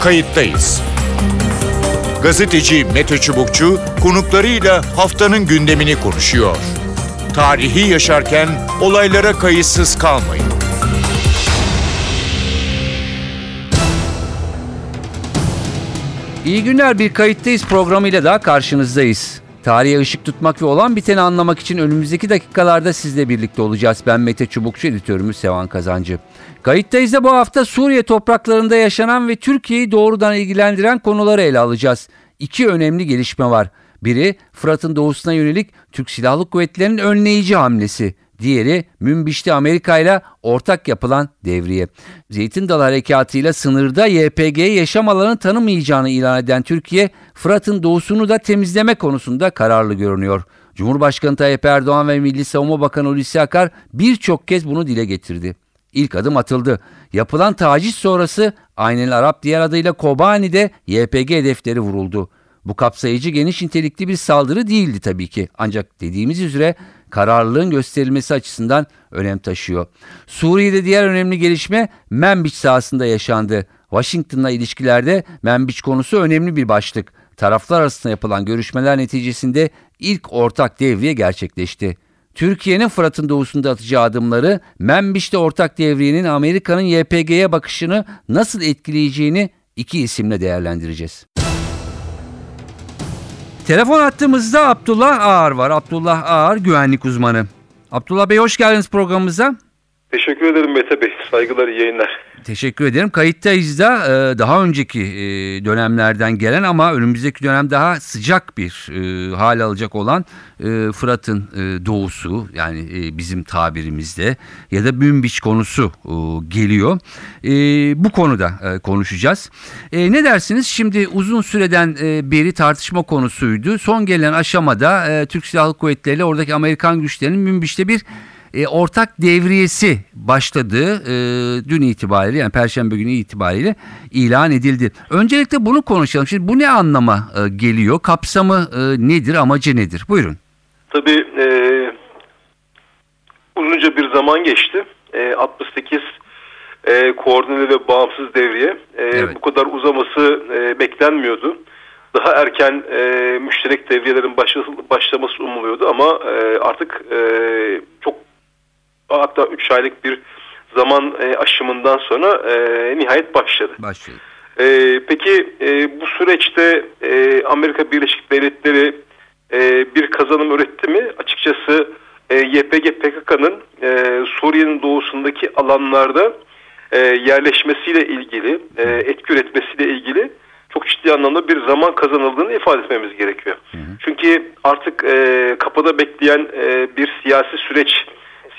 kayıttayız. Gazeteci Mete Çubukçu konuklarıyla haftanın gündemini konuşuyor. Tarihi yaşarken olaylara kayıtsız kalmayın. İyi günler bir kayıttayız programıyla daha karşınızdayız. Tarihe ışık tutmak ve olan biteni anlamak için önümüzdeki dakikalarda sizle birlikte olacağız. Ben Mete Çubukçu, editörümüz Sevan Kazancı. Kayıttayız da bu hafta Suriye topraklarında yaşanan ve Türkiye'yi doğrudan ilgilendiren konuları ele alacağız. İki önemli gelişme var. Biri Fırat'ın doğusuna yönelik Türk Silahlı Kuvvetleri'nin önleyici hamlesi. Diğeri Münbiş'te Amerika ile ortak yapılan devriye. Zeytin Dalı Harekatı'yla sınırda YPG'ye yaşam alanı tanımayacağını ilan eden Türkiye, Fırat'ın doğusunu da temizleme konusunda kararlı görünüyor. Cumhurbaşkanı Tayyip Erdoğan ve Milli Savunma Bakanı Hulusi Akar birçok kez bunu dile getirdi. İlk adım atıldı. Yapılan taciz sonrası Aynel Arap diğer adıyla Kobani'de YPG hedefleri vuruldu. Bu kapsayıcı geniş nitelikli bir saldırı değildi tabii ki. Ancak dediğimiz üzere kararlılığın gösterilmesi açısından önem taşıyor. Suriye'de diğer önemli gelişme Menbiç sahasında yaşandı. Washington'la ilişkilerde Menbiç konusu önemli bir başlık. Taraflar arasında yapılan görüşmeler neticesinde ilk ortak devriye gerçekleşti. Türkiye'nin Fırat'ın doğusunda atacağı adımları Menbiş'te ortak devriyenin Amerika'nın YPG'ye bakışını nasıl etkileyeceğini iki isimle değerlendireceğiz. Telefon attığımızda Abdullah Ağar var. Abdullah Ağar güvenlik uzmanı. Abdullah Bey hoş geldiniz programımıza. Teşekkür ederim Mete Bey. Saygılar, iyi yayınlar. Teşekkür ederim. Kayıttayız da e, daha önceki e, dönemlerden gelen ama önümüzdeki dönem daha sıcak bir e, hal alacak olan Fırat'ın doğusu yani bizim tabirimizde ya da Münbiç konusu geliyor. Bu konuda konuşacağız. Ne dersiniz? Şimdi uzun süreden beri tartışma konusuydu. Son gelen aşamada Türk Silahlı Kuvvetleri ile oradaki Amerikan güçlerinin Münbiç'te bir e, ortak devriyesi başladığı e, dün itibariyle yani Perşembe günü itibariyle ilan edildi. Öncelikle bunu konuşalım. Şimdi bu ne anlama e, geliyor? Kapsamı e, nedir? Amacı nedir? Buyurun. Tabii e, uzunca bir zaman geçti. E, 68 e, koordineli ve bağımsız devriye. E, evet. Bu kadar uzaması e, beklenmiyordu. Daha erken e, müşterek devriyelerin başlaması umuluyordu ama e, artık e, çok hatta 3 aylık bir zaman e, aşımından sonra e, nihayet başladı. Başladı. E, peki e, bu süreçte e, Amerika Birleşik Devletleri e, bir kazanım üretti mi? Açıkçası e, YPG PKK'nın e, Suriye'nin doğusundaki alanlarda e, yerleşmesiyle ilgili, e, etki üretmesiyle ilgili çok ciddi anlamda bir zaman kazanıldığını ifade etmemiz gerekiyor. Hı hı. Çünkü artık e, kapıda bekleyen e, bir siyasi süreç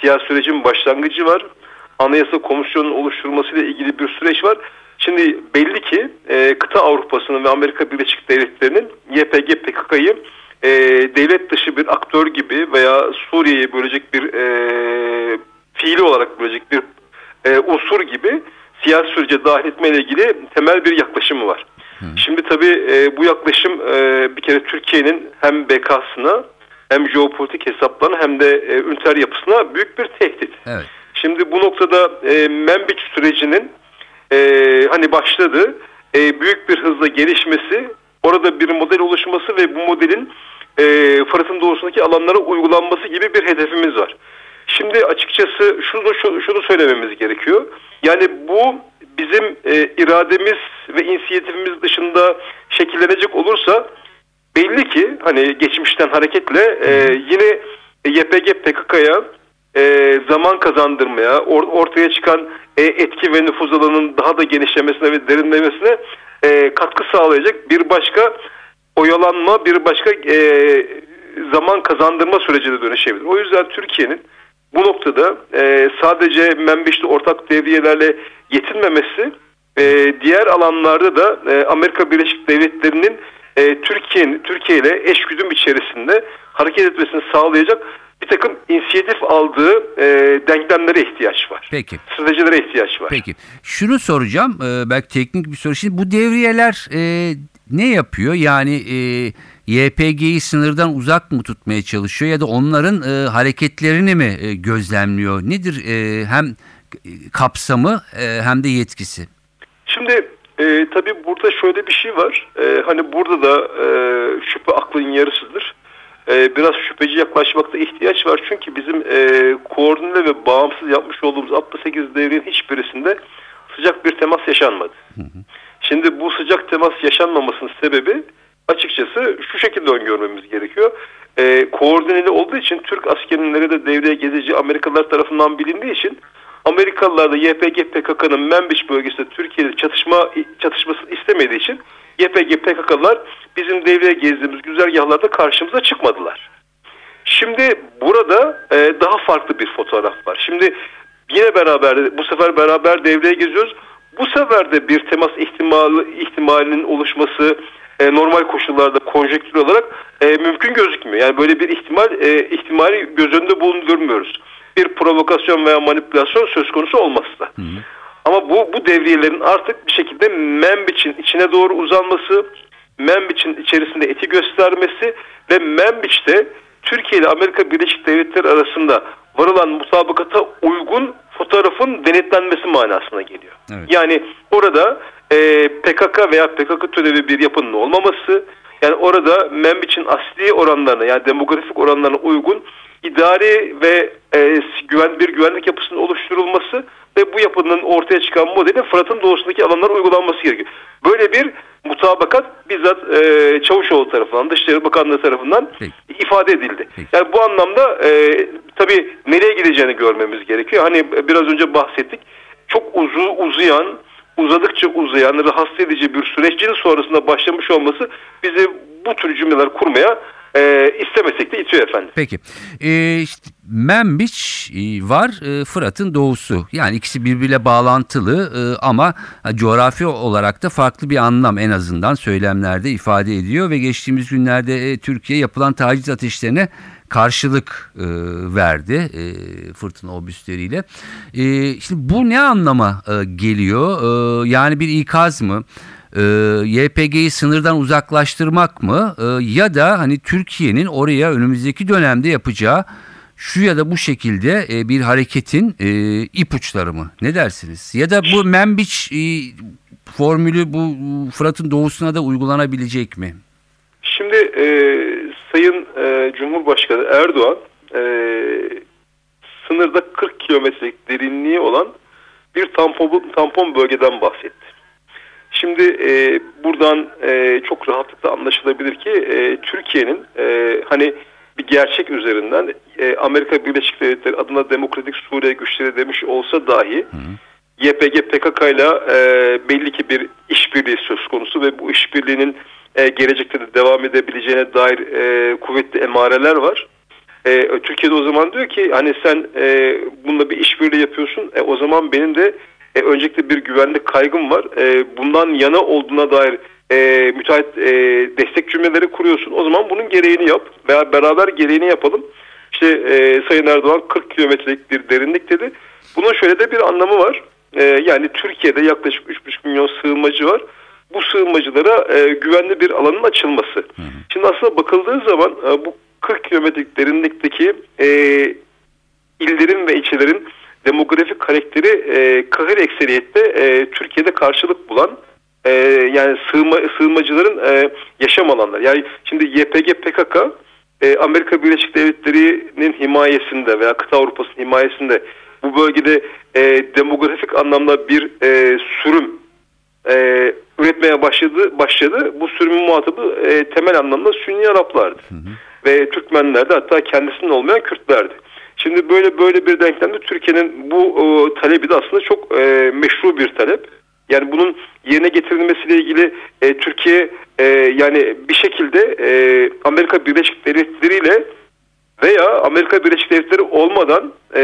siyasi sürecin başlangıcı var. Anayasa komisyonunun oluşturulmasıyla ilgili bir süreç var. Şimdi belli ki e, kıta Avrupa'sının ve Amerika Birleşik Devletleri'nin YPG PKK'yı e, devlet dışı bir aktör gibi veya Suriye'yi bölecek bir e, fiili olarak bölecek bir e, unsur gibi siyasi sürece dahil etmeyle ilgili temel bir yaklaşımı var. Hı. Şimdi tabii e, bu yaklaşım e, bir kere Türkiye'nin hem bekasına hem jeopolitik hesaplarına hem de e, üniter yapısına büyük bir tehdit. Evet. Şimdi bu noktada e, Membiç sürecinin e, hani başladı e, büyük bir hızla gelişmesi, orada bir model oluşması ve bu modelin e, Fırat'ın doğusundaki alanlara uygulanması gibi bir hedefimiz var. Şimdi açıkçası şunu, şunu, şunu söylememiz gerekiyor. Yani bu bizim e, irademiz ve inisiyatifimiz dışında şekillenecek olursa belli ki hani geçmişten hareketle e, yine YPG PKK'ya e, zaman kazandırmaya, or, ortaya çıkan e, etki ve nüfuz alanının daha da genişlemesine ve derinlemesine e, katkı sağlayacak bir başka oyalanma, bir başka e, zaman kazandırma sürecine dönüşebilir. O yüzden Türkiye'nin bu noktada e, sadece Menbeşli ortak devriyelerle yetinmemesi, e, diğer alanlarda da e, Amerika Birleşik Devletleri'nin e, Türkiye'nin Türkiye ile eşgüdüm içerisinde hareket etmesini sağlayacak bir takım inisiyatif aldığı e, denklemlere ihtiyaç var. Peki. Stratejilere ihtiyaç var. Peki. Şunu soracağım. E, belki teknik bir soru. Şimdi bu devriyeler e, ne yapıyor? Yani e, YPG'yi sınırdan uzak mı tutmaya çalışıyor ya da onların e, hareketlerini mi e, gözlemliyor? Nedir e, hem kapsamı e, hem de yetkisi? Şimdi E, tabii burada şöyle bir şey var. E, hani burada da e, şüphe aklın yarısıdır. E, biraz şüpheci yaklaşmakta ihtiyaç var. Çünkü bizim e, koordine ve bağımsız yapmış olduğumuz 68 devrin hiçbirisinde sıcak bir temas yaşanmadı. Şimdi bu sıcak temas yaşanmamasının sebebi açıkçası şu şekilde öngörmemiz gerekiyor. E, koordineli olduğu için Türk askerleri de devreye gezici Amerikalılar tarafından bilindiği için Amerikalılar da YPG PKK'nın Menbiç bölgesinde Türkiye'de çatışma çatışmasını istemediği için YPG PKK'lar bizim devreye gezdiğimiz güzergahlarda karşımıza çıkmadılar. Şimdi burada e, daha farklı bir fotoğraf var. Şimdi yine beraber bu sefer beraber devreye geziyoruz. Bu sefer de bir temas ihtimali ihtimalinin oluşması e, normal koşullarda konjektür olarak e, mümkün gözükmüyor. Yani böyle bir ihtimal e, ihtimali göz önünde bulundurmuyoruz. Bir provokasyon veya manipülasyon söz konusu olmazsa. Ama bu bu devriyelerin artık bir şekilde Membiç'in içine doğru uzanması, Membiç'in içerisinde eti göstermesi ve Membiç'te Türkiye ile Amerika Birleşik Devletleri arasında varılan mutabakata uygun fotoğrafın denetlenmesi manasına geliyor. Evet. Yani orada e, PKK veya PKK türevi bir yapının olmaması, yani orada Membiç'in asli oranlarına yani demografik oranlarına uygun idari ve e, güven bir güvenlik yapısının oluşturulması ve bu yapının ortaya çıkan modelin Fırat'ın doğusundaki alanlara uygulanması gerekiyor. Böyle bir mutabakat bizzat e, Çavuşoğlu tarafından, Dışişleri Bakanlığı tarafından Peki. ifade edildi. Peki. Yani bu anlamda e, tabii nereye gideceğini görmemiz gerekiyor. Hani biraz önce bahsettik. Çok uzu, uzayan, uzadıkça uzayan, rahatsız edici bir sürecin sonrasında başlamış olması bizi bu tür cümleler kurmaya e, istemesek de itiyor efendim. Peki. Ee, işte Membiç e, var, e, Fırat'ın doğusu. Yani ikisi birbiriyle bağlantılı e, ama coğrafi olarak da farklı bir anlam en azından söylemlerde ifade ediyor ve geçtiğimiz günlerde e, Türkiye yapılan taciz ateşlerine karşılık e, verdi e, fırtına obüsleriyle. E, şimdi bu ne anlama e, geliyor? E, yani bir ikaz mı? E, YPG'yi sınırdan uzaklaştırmak mı E, ya da hani Türkiye'nin oraya önümüzdeki dönemde yapacağı şu ya da bu şekilde e, bir hareketin e, ipuçları mı? Ne dersiniz? Ya da bu Membiç e, formülü bu Fırat'ın doğusuna da uygulanabilecek mi? Şimdi e, Sayın e, Cumhurbaşkanı Erdoğan e, sınırda 40 kilometrelik derinliği olan bir tampon, tampon bölgeden bahsetti. Şimdi e, buradan e, çok rahatlıkla anlaşılabilir ki e, Türkiye'nin e, hani bir gerçek üzerinden e, Amerika Birleşik Devletleri adına Demokratik Suriye güçleri demiş olsa dahi YPG PKK ile e, belli ki bir işbirliği söz konusu ve bu işbirliğinin e, gelecekte de devam edebileceğine dair e, kuvvetli emareler var. E, Türkiye'de o zaman diyor ki hani sen e, bununla bir işbirliği yapıyorsun. E, o zaman benim de e, öncelikle bir güvenlik kaygım var. E, bundan yana olduğuna dair e, müteahhit e, destek cümleleri kuruyorsun. O zaman bunun gereğini yap veya beraber gereğini yapalım. İşte e, Sayın Erdoğan 40 kilometrelik bir derinlik dedi. Bunun şöyle de bir anlamı var. E, yani Türkiye'de yaklaşık 3,5 milyon sığınmacı var. Bu sığınmacılara e, güvenli bir alanın açılması. Şimdi aslında bakıldığı zaman e, bu 40 kilometrelik derinlikteki e, illerin ve ilçelerin demografik karakteri e, kahir ekseriyette e, Türkiye'de karşılık bulan e, yani sığınma, sığınmacıların e, yaşam alanları. Yani şimdi YPG PKK e, Amerika Birleşik Devletleri'nin himayesinde veya kıta Avrupa'sının himayesinde bu bölgede e, demografik anlamda bir e, sürüm e, üretmeye başladı. başladı. Bu sürümün muhatabı e, temel anlamda Sünni Araplardı. Ve Türkmenlerdi hatta kendisinin olmayan Kürtlerdi. Şimdi böyle böyle bir denklemde Türkiye'nin bu e, talebi de aslında çok e, meşru bir talep. Yani bunun yerine getirilmesiyle ilgili e, Türkiye e, yani bir şekilde e, Amerika Birleşik Devletleri ile veya Amerika Birleşik Devletleri olmadan e,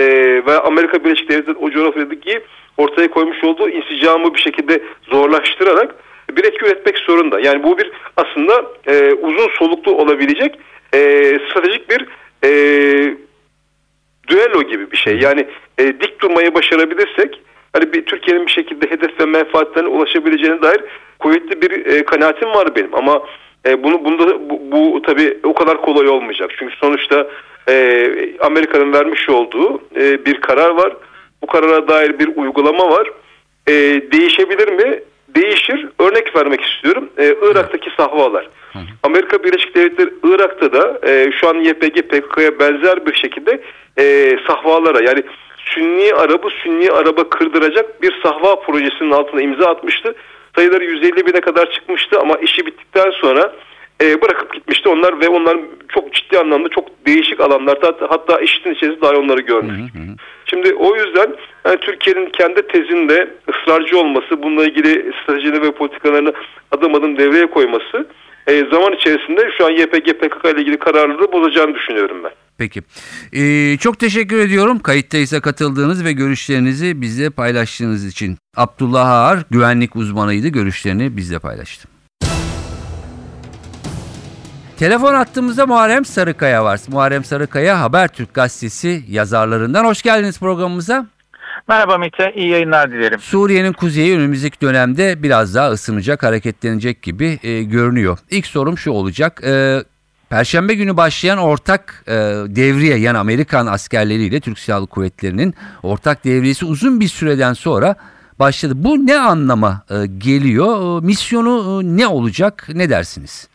ve Amerika Birleşik Devletleri o coğrafyadaki ortaya koymuş olduğu insicamı bir şekilde zorlaştırarak bir etki üretmek zorunda. Yani bu bir aslında e, uzun soluklu olabilecek e, stratejik bir e, düello gibi bir şey. Yani e, dik durmayı başarabilirsek hani bir Türkiye'nin bir şekilde hedef ve menfaatlerine ulaşabileceğine dair kuvvetli bir e, kanaatim var benim. Ama e, bunu bunda bu, bu tabii o kadar kolay olmayacak. Çünkü sonuçta e, Amerika'nın vermiş olduğu e, bir karar var. Bu karara dair bir uygulama var. E, değişebilir mi? Değişir sahvalar. Amerika Birleşik Devletleri Irak'ta da e, şu an YPG PKK'ya benzer bir şekilde e, sahvalara yani Sünni Arabı Sünni Araba kırdıracak bir sahva projesinin altına imza atmıştı. Sayıları 150 bine kadar çıkmıştı ama işi bittikten sonra e, bırakıp gitmişti onlar ve onlar çok ciddi anlamda çok değişik alanlarda hatta, IŞİD'in içerisinde dahi onları görmüştük. Şimdi o yüzden yani Türkiye'nin kendi tezinde ısrarcı olması, bununla ilgili stratejini ve politikalarını adım adım devreye koyması e, zaman içerisinde şu an YPG PKK ile ilgili kararları bozacağını düşünüyorum ben. Peki. Ee, çok teşekkür ediyorum kayıttaysa katıldığınız ve görüşlerinizi bizle paylaştığınız için. Abdullah Ağar güvenlik uzmanıydı. Görüşlerini bizle paylaştı. Telefon attığımızda Muharrem Sarıkaya var. Muharrem Sarıkaya Habertürk gazetesi yazarlarından. Hoş geldiniz programımıza. Merhaba Mete, iyi yayınlar dilerim. Suriye'nin kuzeyi önümüzdeki dönemde biraz daha ısınacak, hareketlenecek gibi e, görünüyor. İlk sorum şu olacak. E, Perşembe günü başlayan ortak e, devriye yani Amerikan askerleriyle Türk Silahlı Kuvvetleri'nin ortak devriyesi uzun bir süreden sonra başladı. Bu ne anlama e, geliyor? E, misyonu e, ne olacak? Ne dersiniz?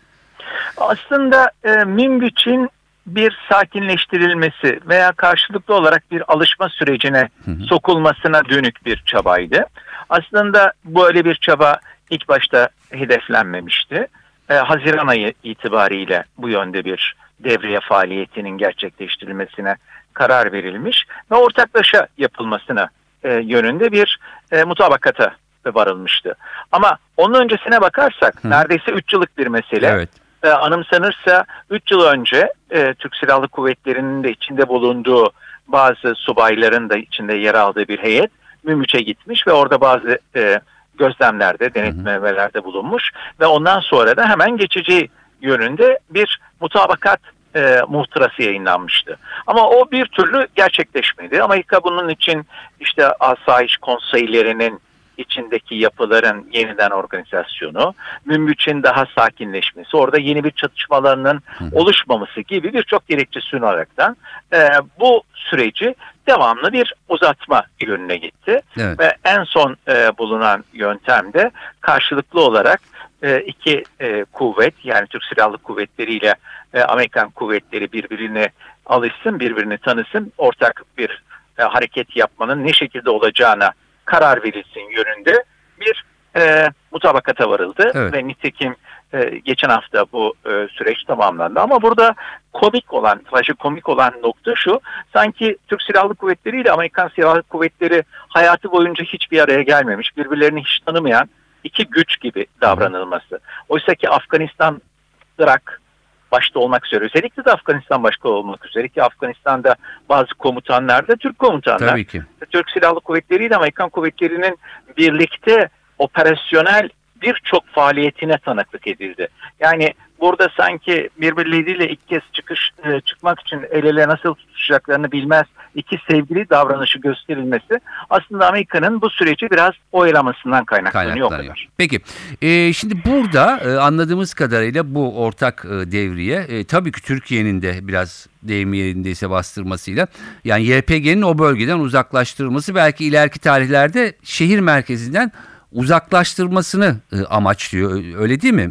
Aslında e, Münbiç'in bir sakinleştirilmesi veya karşılıklı olarak bir alışma sürecine sokulmasına dönük bir çabaydı. Aslında böyle bir çaba ilk başta hedeflenmemişti. E, Haziran ayı itibariyle bu yönde bir devriye faaliyetinin gerçekleştirilmesine karar verilmiş ve ortaklaşa yapılmasına e, yönünde bir e, mutabakata varılmıştı. Ama onun öncesine bakarsak neredeyse 3 yıllık bir mesele. Evet. E, anımsanırsa 3 yıl önce e, Türk Silahlı Kuvvetleri'nin de içinde bulunduğu bazı subayların da içinde yer aldığı bir heyet Mümüç'e gitmiş ve orada bazı e, gözlemlerde, denetlemelerde bulunmuş ve ondan sonra da hemen geçeceği yönünde bir mutabakat e, muhtırası yayınlanmıştı. Ama o bir türlü gerçekleşmedi. Amerika bunun için işte asayiş konseylerinin içindeki yapıların yeniden organizasyonu, Münbiç'in daha sakinleşmesi, orada yeni bir çatışmalarının oluşmaması gibi birçok gerekçe sunaraktan e, bu süreci devamlı bir uzatma yönüne gitti. Evet. Ve en son e, bulunan yöntem de karşılıklı olarak e, iki e, kuvvet yani Türk Silahlı Kuvvetleri ile e, Amerikan kuvvetleri birbirine alışsın, birbirini tanısın, ortak bir e, hareket yapmanın ne şekilde olacağına karar verilsin yönünde bir e, mutabakata varıldı Evet. ve nitekim e, geçen hafta bu e, süreç tamamlandı. Ama burada komik olan, komik olan nokta şu, sanki Türk Silahlı Kuvvetleri ile Amerikan Silahlı Kuvvetleri hayatı boyunca hiçbir araya gelmemiş, birbirlerini hiç tanımayan iki güç gibi davranılması. Oysa ki Afganistan, Irak başta olmak üzere, özellikle de Afganistan başta olmak üzere ki Afganistan'da bazı komutanlar da Türk komutanlar. Tabii ki. Türk Silahlı Kuvvetleri ile Amerikan Kuvvetleri'nin birlikte operasyonel birçok faaliyetine tanıklık edildi. Yani burada sanki birbirleriyle ilk kez çıkış e, çıkmak için el ele nasıl tutuşacaklarını bilmez iki sevgili davranışı gösterilmesi aslında Amerika'nın bu süreci biraz oyalamasından kaynaklanıyor. kaynaklanıyor. Peki e, şimdi burada e, anladığımız kadarıyla bu ortak e, devriye e, tabii ki Türkiye'nin de biraz deyim yerindeyse bastırmasıyla yani YPG'nin o bölgeden uzaklaştırılması belki ileriki tarihlerde şehir merkezinden uzaklaştırmasını e, amaçlıyor öyle değil mi?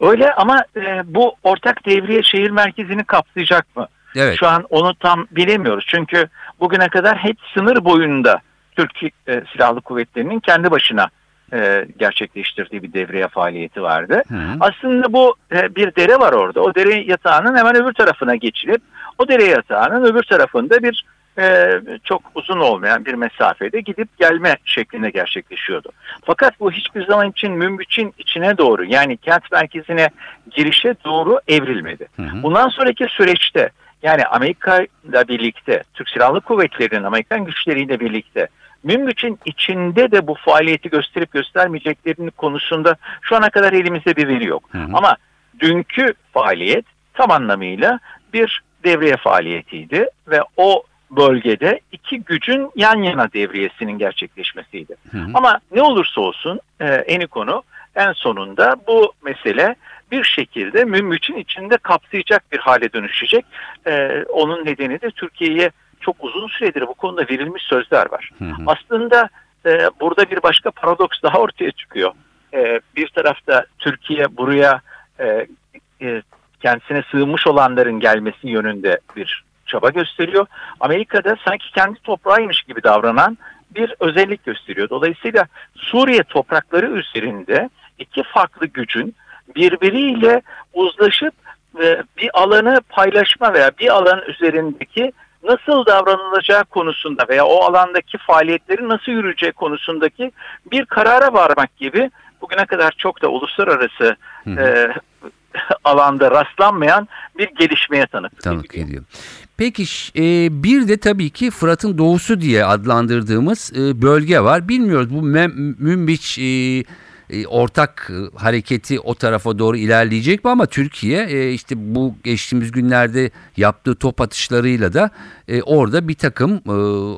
Öyle ama e, bu ortak devriye şehir merkezini kapsayacak mı? Evet. Şu an onu tam bilemiyoruz. Çünkü bugüne kadar hep sınır boyunda Türk e, Silahlı Kuvvetleri'nin kendi başına e, gerçekleştirdiği bir devriye faaliyeti vardı. Hı. Aslında bu e, bir dere var orada. O dere yatağının hemen öbür tarafına geçilip o dere yatağının öbür tarafında bir e, çok uzun olmayan bir mesafede gidip gelme şeklinde gerçekleşiyordu. Fakat bu hiçbir zaman için Münbiç'in içine doğru yani kent merkezine girişe doğru evrilmedi. Hı hı. Bundan sonraki süreçte yani Amerika ile birlikte, Türk Silahlı Kuvvetleri'nin Amerikan güçleriyle birlikte Münbiç'in içinde de bu faaliyeti gösterip göstermeyeceklerinin konusunda şu ana kadar elimizde bir veri yok. Hı hı. Ama dünkü faaliyet tam anlamıyla bir devriye faaliyetiydi ve o bölgede iki gücün yan yana devriyesinin gerçekleşmesiydi. Hı hı. Ama ne olursa olsun e, eni konu en sonunda bu mesele bir şekilde Münbiç'in içinde kapsayacak bir hale dönüşecek. E, onun nedeni de Türkiye'ye çok uzun süredir bu konuda verilmiş sözler var. Hı hı. Aslında e, burada bir başka paradoks daha ortaya çıkıyor. E, bir tarafta Türkiye buraya e, e, kendisine sığınmış olanların gelmesi yönünde bir çaba gösteriyor. Amerika'da sanki kendi toprağıymış gibi davranan bir özellik gösteriyor. Dolayısıyla Suriye toprakları üzerinde iki farklı gücün birbiriyle uzlaşıp e, bir alanı paylaşma veya bir alan üzerindeki nasıl davranılacağı konusunda veya o alandaki faaliyetleri nasıl yürüyeceği konusundaki bir karara varmak gibi bugüne kadar çok da uluslararası e, alanda rastlanmayan bir gelişmeye tanık, tanık ediyor. Peki e, bir de tabii ki Fırat'ın doğusu diye adlandırdığımız e, bölge var. Bilmiyoruz bu Münbiç e, e, ortak e, hareketi o tarafa doğru ilerleyecek mi ama Türkiye e, işte bu geçtiğimiz günlerde yaptığı top atışlarıyla da orada bir takım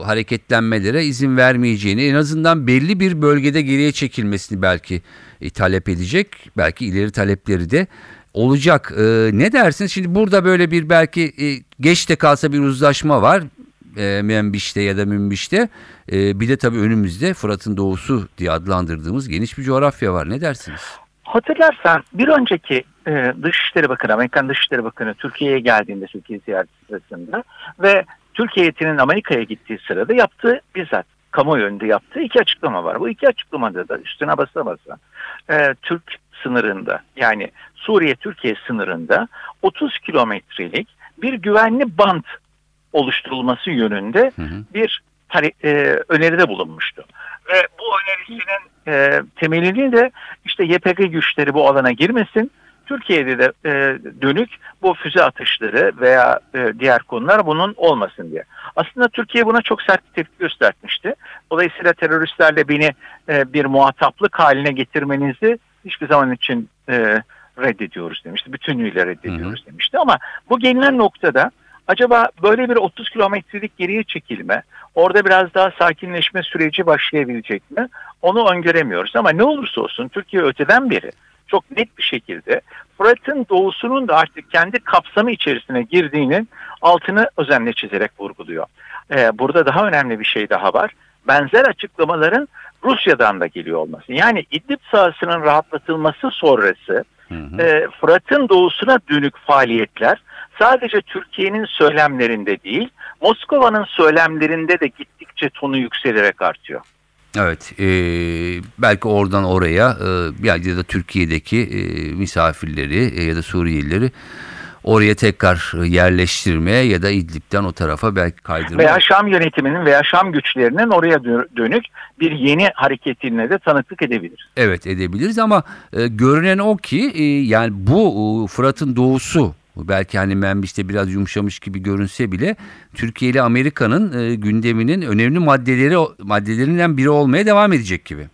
hareketlenmelere izin vermeyeceğini en azından belli bir bölgede geriye çekilmesini belki talep edecek. Belki ileri talepleri de olacak. ne dersiniz? Şimdi burada böyle bir belki geç de kalsa bir uzlaşma var e, Membiş'te ya da Münbiş'te. E, bir de tabii önümüzde Fırat'ın doğusu diye adlandırdığımız geniş bir coğrafya var. Ne dersiniz? Hatırlarsan bir önceki e, Dışişleri Bakanı, Amerikan Dışişleri Bakanı Türkiye'ye geldiğinde Türkiye ziyareti sırasında ve Türkiye heyetinin Amerika'ya gittiği sırada yaptığı bizzat kamuoyu önünde yaptığı iki açıklama var. Bu iki açıklamada da üstüne basa basa e, Türk sınırında yani Suriye-Türkiye sınırında 30 kilometrelik bir güvenli bant oluşturulması yönünde hı hı. bir e, öneride bulunmuştu. Ve bu önerisinin e, temelini de işte YPG güçleri bu alana girmesin, Türkiye'de de e, dönük bu füze atışları veya e, diğer konular bunun olmasın diye. Aslında Türkiye buna çok sert bir tepki göstermişti. Dolayısıyla teröristlerle beni e, bir muhataplık haline getirmenizi hiçbir zaman için e, reddediyoruz demişti. Bütünlüğüyle reddediyoruz hı hı. demişti. Ama bu gelinen noktada Acaba böyle bir 30 kilometrelik geriye çekilme, orada biraz daha sakinleşme süreci başlayabilecek mi? Onu öngöremiyoruz ama ne olursa olsun Türkiye öteden beri çok net bir şekilde Fırat'ın doğusunun da artık kendi kapsamı içerisine girdiğinin altını özenle çizerek vurguluyor. Ee, burada daha önemli bir şey daha var. Benzer açıklamaların Rusya'dan da geliyor olması. Yani İdlib sahasının rahatlatılması sonrası. E, Fırat'ın doğusuna dönük faaliyetler sadece Türkiye'nin söylemlerinde değil, Moskova'nın söylemlerinde de gittikçe tonu yükselerek artıyor. Evet, e, belki oradan oraya e, ya da Türkiye'deki e, misafirleri e, ya da Suriyelileri oraya tekrar yerleştirmeye ya da İdlib'den o tarafa belki kaydırmaya. Veya Şam yönetiminin veya Şam güçlerinin oraya dönük bir yeni hareketine de tanıklık edebilir. Evet edebiliriz ama e, görünen o ki e, yani bu e, Fırat'ın doğusu belki hani Membiş'te biraz yumuşamış gibi görünse bile Türkiye ile Amerika'nın e, gündeminin önemli maddeleri maddelerinden biri olmaya devam edecek gibi.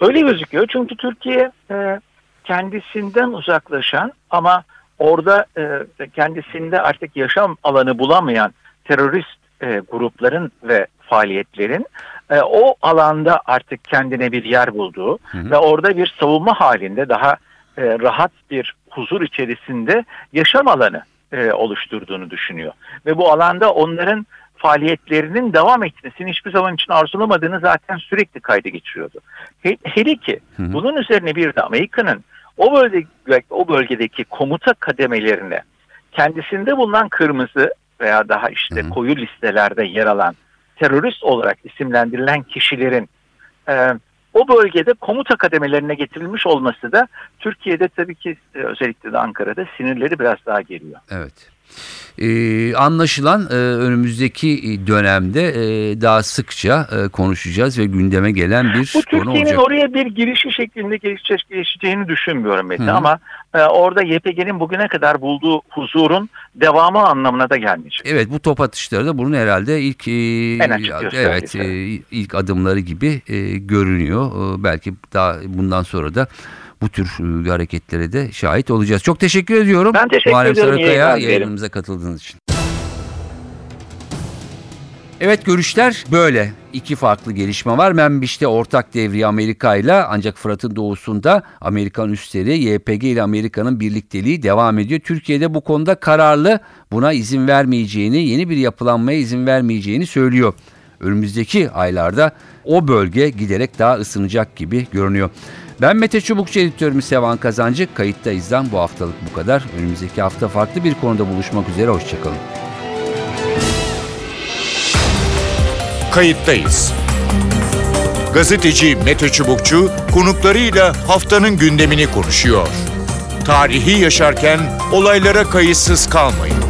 Öyle gözüküyor çünkü Türkiye e, kendisinden uzaklaşan ama orada e, kendisinde artık yaşam alanı bulamayan terörist e, grupların ve faaliyetlerin e, o alanda artık kendine bir yer bulduğu hı hı. ve orada bir savunma halinde daha e, rahat bir huzur içerisinde yaşam alanı e, oluşturduğunu düşünüyor. Ve bu alanda onların faaliyetlerinin devam etmesini hiçbir zaman için arzulamadığını zaten sürekli kayda geçiriyordu. He, hele ki hı hı. bunun üzerine bir de Amerika'nın o bölge o bölgedeki komuta kademelerine kendisinde bulunan kırmızı veya daha işte hı hı. koyu listelerde yer alan terörist olarak isimlendirilen kişilerin e, o bölgede komuta kademelerine getirilmiş olması da Türkiye'de tabii ki e, özellikle de Ankara'da sinirleri biraz daha geliyor. Evet. Ee, anlaşılan e, önümüzdeki dönemde e, daha sıkça e, konuşacağız ve gündeme gelen bir Bu konu olacak. Türkiye'nin oraya bir girişi şeklinde gelişeceğini düşünmüyorum Mete ama e, orada YPG'nin bugüne kadar bulduğu huzurun devamı anlamına da gelmeyecek. Evet bu top atışları da bunun herhalde ilk e, evet e, ilk adımları gibi e, görünüyor. E, belki daha bundan sonra da bu tür e, hareketlere de şahit olacağız. Çok teşekkür ediyorum. Ben teşekkür Muharrem ediyorum. Sarıkaya yayınımıza katıldığınız için. Evet görüşler böyle. İki farklı gelişme var. Membiş'te ortak devriye Amerika ile ancak Fırat'ın doğusunda Amerikan üsleri YPG ile Amerika'nın birlikteliği devam ediyor. Türkiye'de bu konuda kararlı buna izin vermeyeceğini, yeni bir yapılanmaya izin vermeyeceğini söylüyor. önümüzdeki aylarda o bölge giderek daha ısınacak gibi görünüyor. Ben Mete Çubukçu editörümüz Sevan Kazancı. Kayıttayız'dan bu haftalık bu kadar. Önümüzdeki hafta farklı bir konuda buluşmak üzere. Hoşçakalın. Kayıttayız. Gazeteci Mete Çubukçu konuklarıyla haftanın gündemini konuşuyor. Tarihi yaşarken olaylara kayıtsız kalmayın.